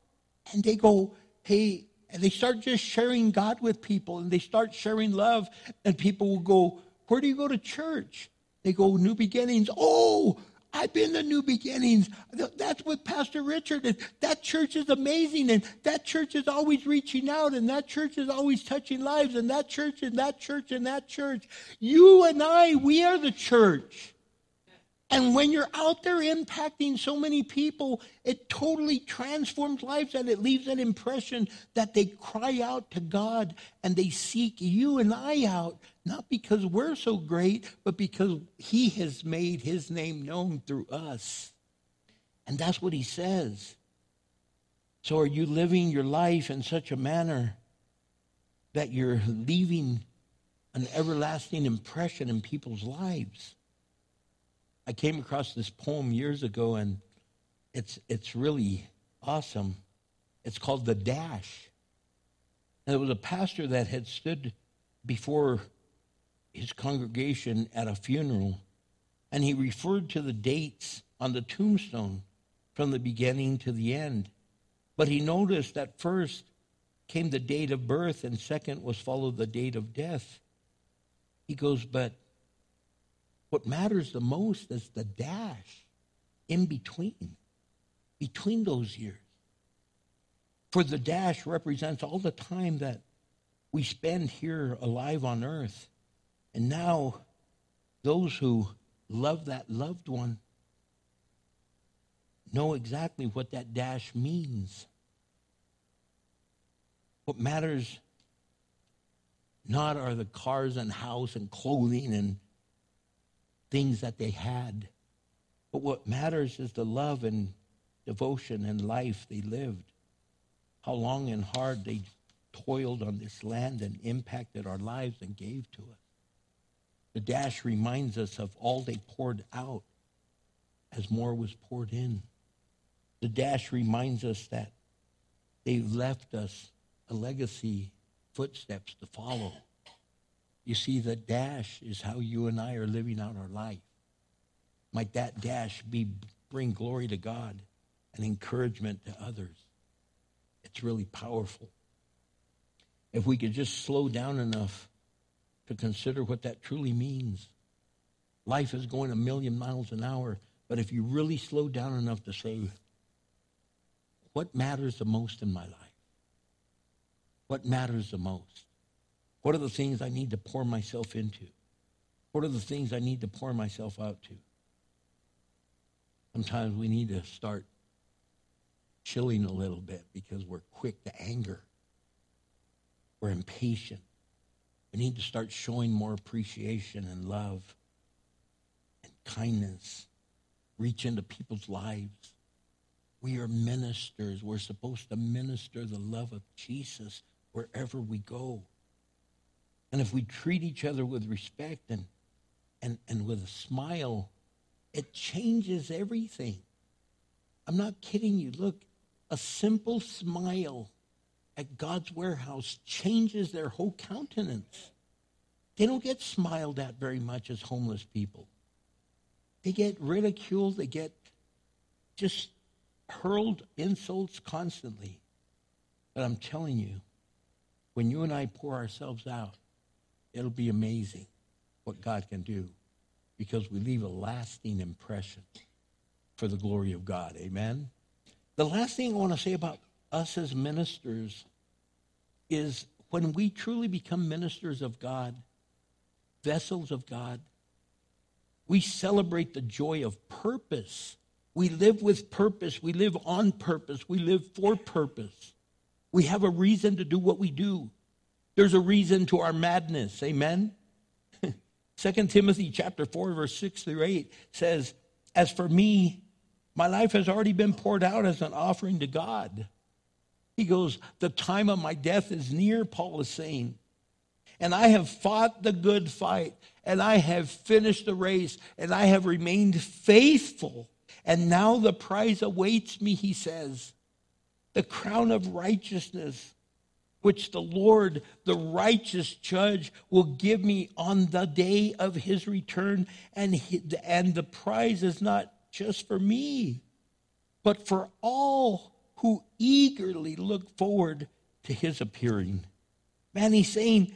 and they go, hey, and they start just sharing God with people and they start sharing love, and people will go, Where do you go to church? They go, New Beginnings. Oh, I've been to New Beginnings. That's with Pastor Richard. And that church is amazing. And that church is always reaching out. And that church is always touching lives. And that church and that church and that church. You and I, we are the church. And when you're out there impacting so many people, it totally transforms lives and it leaves an impression that they cry out to God and they seek you and I out, not because we're so great, but because He has made His name known through us. And that's what He says. So, are you living your life in such a manner that you're leaving an everlasting impression in people's lives? I came across this poem years ago, and it's it's really awesome. It's called "The Dash," and it was a pastor that had stood before his congregation at a funeral, and he referred to the dates on the tombstone from the beginning to the end. But he noticed that first came the date of birth, and second was followed the date of death. He goes, but what matters the most is the dash in between, between those years. For the dash represents all the time that we spend here alive on earth. And now, those who love that loved one know exactly what that dash means. What matters not are the cars and house and clothing and things that they had. But what matters is the love and devotion and life they lived. How long and hard they toiled on this land and impacted our lives and gave to us. The dash reminds us of all they poured out as more was poured in. The dash reminds us that they've left us a legacy, footsteps to follow. You see, the dash is how you and I are living out our life. Might that dash be bring glory to God and encouragement to others? It's really powerful. If we could just slow down enough to consider what that truly means. Life is going a million miles an hour, but if you really slow down enough to say, what matters the most in my life? What matters the most? What are the things I need to pour myself into? What are the things I need to pour myself out to? Sometimes we need to start chilling a little bit because we're quick to anger. We're impatient. We need to start showing more appreciation and love and kindness. Reach into people's lives. We are ministers. We're supposed to minister the love of Jesus wherever we go. And if we treat each other with respect and, and, and with a smile, it changes everything. I'm not kidding you. Look, a simple smile at God's warehouse changes their whole countenance. They don't get smiled at very much as homeless people. They get ridiculed, they get just hurled insults constantly. But I'm telling you, when you and I pour ourselves out, it'll be amazing what God can do because we leave a lasting impression for the glory of God. Amen? The last thing I want to say about us as ministers is when we truly become ministers of God, vessels of God, we celebrate the joy of purpose. We live with purpose. We live on purpose. We live for purpose. We have a reason to do what we do. There's a reason to our madness. Amen? 2 Timothy chapter 4, verse 6 through 8 says, As for me, my life has already been poured out as an offering to God. He goes, The time of my death is near, Paul is saying. And I have fought the good fight, and I have finished the race, and I have remained faithful. And now the prize awaits me, he says the crown of righteousness, which the Lord, the righteous judge, will give me on the day of his return. And, he, and the prize is not just for me, but for all who eagerly look forward to his appearing. Man, he's saying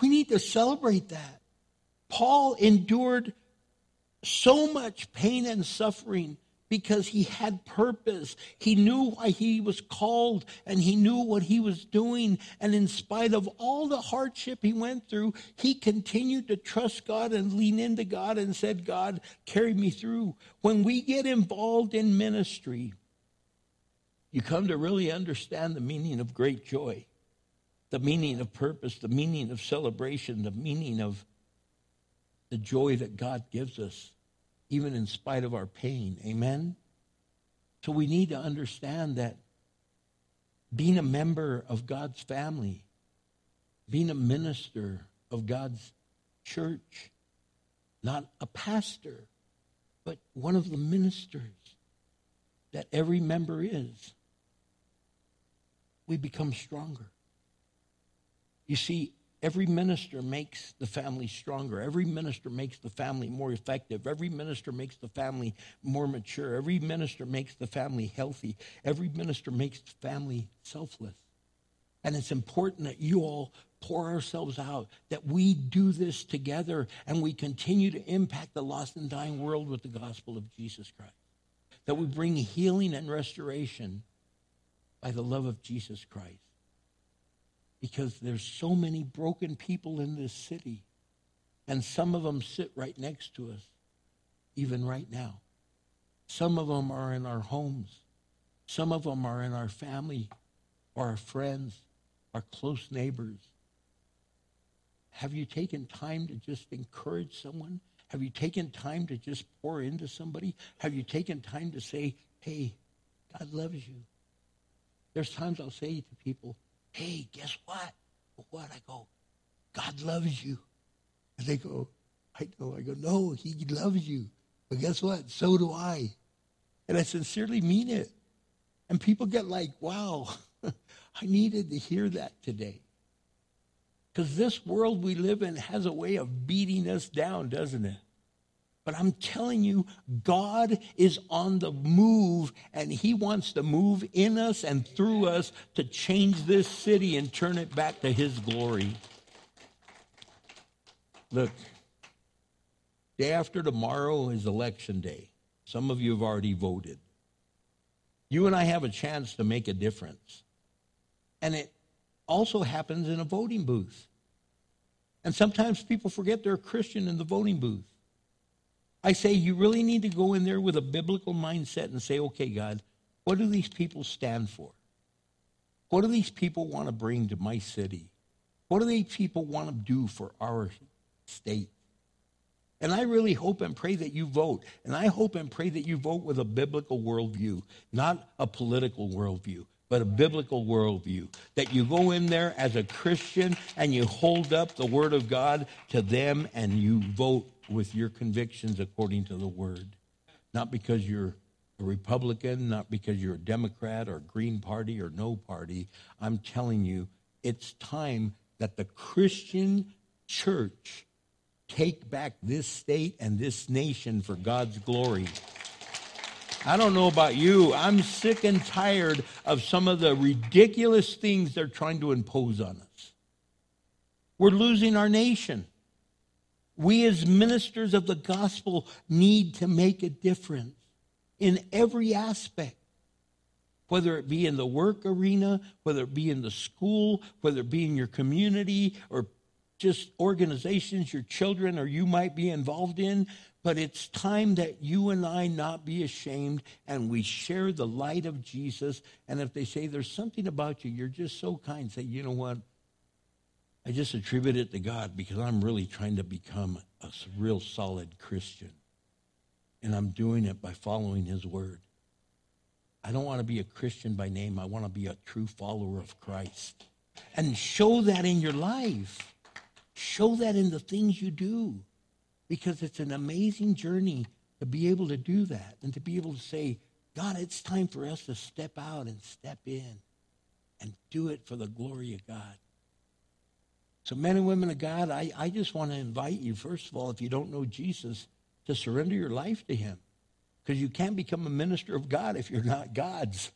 we need to celebrate that. Paul endured so much pain and suffering because he had purpose. He knew why he was called and he knew what he was doing. And in spite of all the hardship he went through, he continued to trust God and lean into God and said, God, carry me through. When we get involved in ministry, you come to really understand the meaning of great joy, the meaning of purpose, the meaning of celebration, the meaning of the joy that God gives us even in spite of our pain. Amen? So we need to understand that being a member of God's family, being a minister of God's church, not a pastor, but one of the ministers that every member is, we become stronger. You see, Every minister makes the family stronger. Every minister makes the family more effective. Every minister makes the family more mature. Every minister makes the family healthy. Every minister makes the family selfless. And it's important that you all pour ourselves out, that we do this together and we continue to impact the lost and dying world with the gospel of Jesus Christ. That we bring healing and restoration by the love of Jesus Christ because there's so many broken people in this city. And some of them sit right next to us, even right now. Some of them are in our homes. Some of them are in our family or our friends, our close neighbors. Have you taken time to just encourage someone? Have you taken time to just pour into somebody? Have you taken time to say, hey, God loves you? There's times I'll say to people, hey, guess what? What? I go, God loves you. And they go, I know. I go, no, he loves you. But guess what? So do I. And I sincerely mean it. And people get like, wow, I needed to hear that today. Because this world we live in has a way of beating us down, doesn't it? But I'm telling you, God is on the move and He wants to move in us and through us to change this city and turn it back to His glory. Look, day after tomorrow is election day. Some of you have already voted. You and I have a chance to make a difference. And it also happens in a voting booth. And sometimes people forget they're a Christian in the voting booth. I say you really need to go in there with a biblical mindset and say, okay, God, what do these people stand for? What do these people want to bring to my city? What do these people want to do for our state? And I really hope and pray that you vote. And I hope and pray that you vote with a biblical worldview, not a political worldview, but a biblical worldview. That you go in there as a Christian and you hold up the Word of God to them and you vote with your convictions according to the Word. Not because you're a Republican, not because you're a Democrat or Green Party or no party. I'm telling you, it's time that the Christian church take back this state and this nation for God's glory. I don't know about you. I'm sick and tired of some of the ridiculous things they're trying to impose on us. We're losing our nation. We, as ministers of the gospel, need to make a difference in every aspect, whether it be in the work arena, whether it be in the school, whether it be in your community, or just organizations your children or you might be involved in. But it's time that you and I not be ashamed and we share the light of Jesus. And if they say there's something about you, you're just so kind, say, you know what? I just attribute it to God because I'm really trying to become a real solid Christian. And I'm doing it by following his word. I don't want to be a Christian by name. I want to be a true follower of Christ. And show that in your life. Show that in the things you do. Because it's an amazing journey to be able to do that and to be able to say, God, it's time for us to step out and step in and do it for the glory of God. So, men and women of God, I, I just want to invite you, first of all, if you don't know Jesus, to surrender your life to him. Because you can't become a minister of God if you're not God's.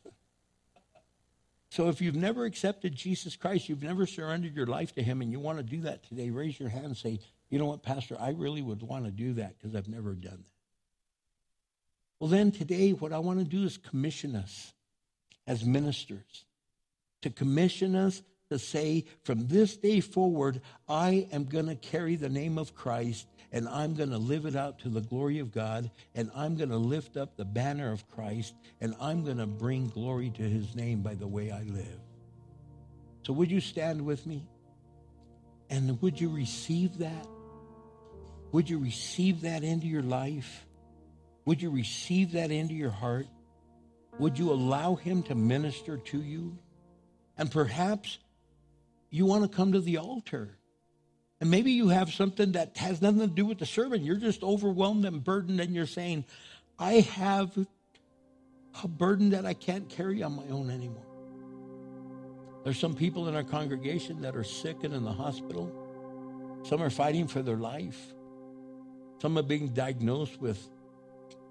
So if you've never accepted Jesus Christ, you've never surrendered your life to him, and you want to do that today, raise your hand and say, you know what, Pastor, I really would want to do that because I've never done that. Well, then today, what I want to do is commission us as ministers, to commission us to say, from this day forward, I am going to carry the name of Christ and I'm going to live it out to the glory of God and I'm going to lift up the banner of Christ and I'm going to bring glory to his name by the way I live. So, would you stand with me? And would you receive that? Would you receive that into your life? Would you receive that into your heart? Would you allow him to minister to you? And perhaps you want to come to the altar. And maybe you have something that has nothing to do with the sermon. You're just overwhelmed and burdened, and you're saying, I have a burden that I can't carry on my own anymore. There's some people in our congregation that are sick and in the hospital. Some are fighting for their life. Some are being diagnosed with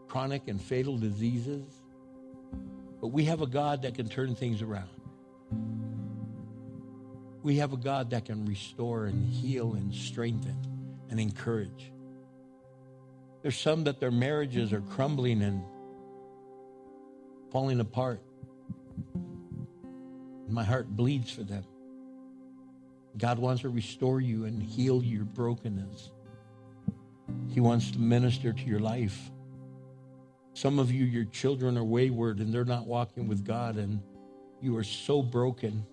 chronic and fatal diseases. But we have a God that can turn things around. We have a God that can restore and heal and strengthen and encourage. There's some that their marriages are crumbling and falling apart. My heart bleeds for them. God wants to restore you and heal your brokenness. He wants to minister to your life. Some of you, your children are wayward and they're not walking with God, and you are so broken.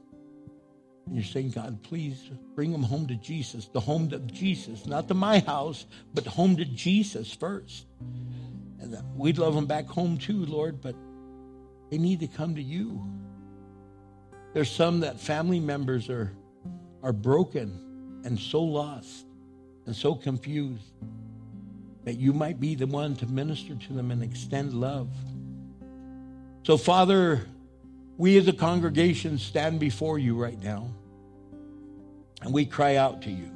And you're saying, God, please bring them home to Jesus, the home to Jesus, not to my house, but home to Jesus first. And we'd love them back home too, Lord, but they need to come to you. There's some that family members are, are broken and so lost and so confused that you might be the one to minister to them and extend love. So, Father, we as a congregation stand before you right now and we cry out to you.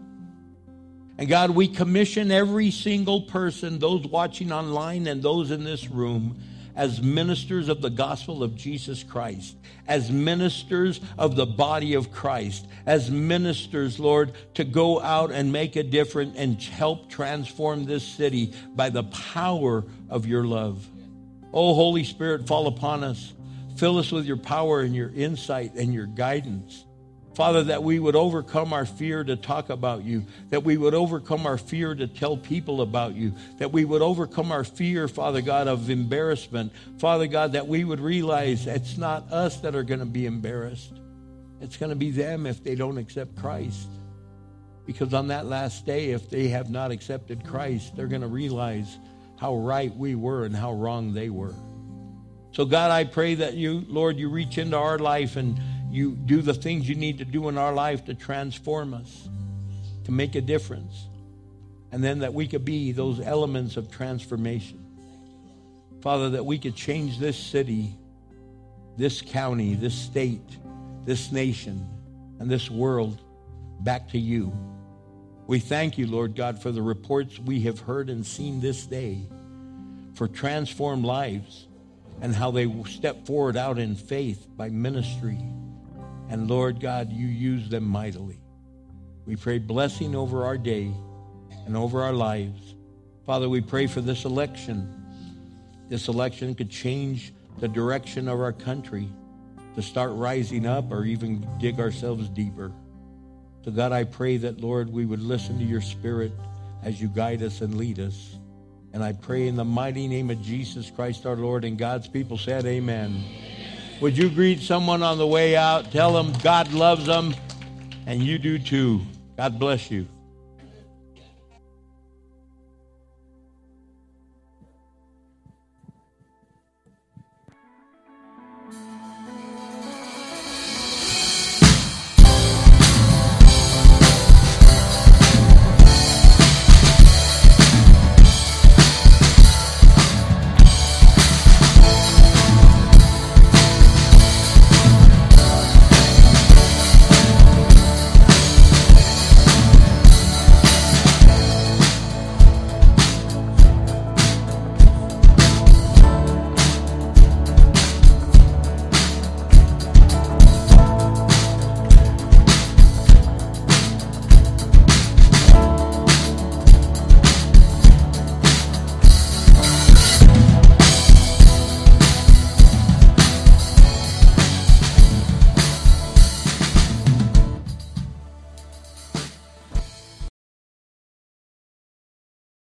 And God, we commission every single person, those watching online and those in this room, as ministers of the gospel of Jesus Christ, as ministers of the body of Christ, as ministers, Lord, to go out and make a difference and help transform this city by the power of your love. Oh, Holy Spirit, fall upon us. Fill us with your power and your insight and your guidance. Father, that we would overcome our fear to talk about you, that we would overcome our fear to tell people about you, that we would overcome our fear, Father God, of embarrassment. Father God, that we would realize it's not us that are going to be embarrassed. It's going to be them if they don't accept Christ. Because on that last day, if they have not accepted Christ, they're going to realize how right we were and how wrong they were. So, God, I pray that you, Lord, you reach into our life and you do the things you need to do in our life to transform us, to make a difference, and then that we could be those elements of transformation. Father, that we could change this city, this county, this state, this nation, and this world back to you. We thank you, Lord God, for the reports we have heard and seen this day, for transformed lives, and how they step forward out in faith by ministry. And Lord God, you use them mightily. We pray blessing over our day and over our lives. Father, we pray for this election. This election could change the direction of our country to start rising up or even dig ourselves deeper. So, God, I pray that, Lord, we would listen to your spirit as you guide us and lead us. And I pray in the mighty name of Jesus Christ our Lord and God's people said, Amen. Would you greet someone on the way out? Tell them God loves them and you do too. God bless you.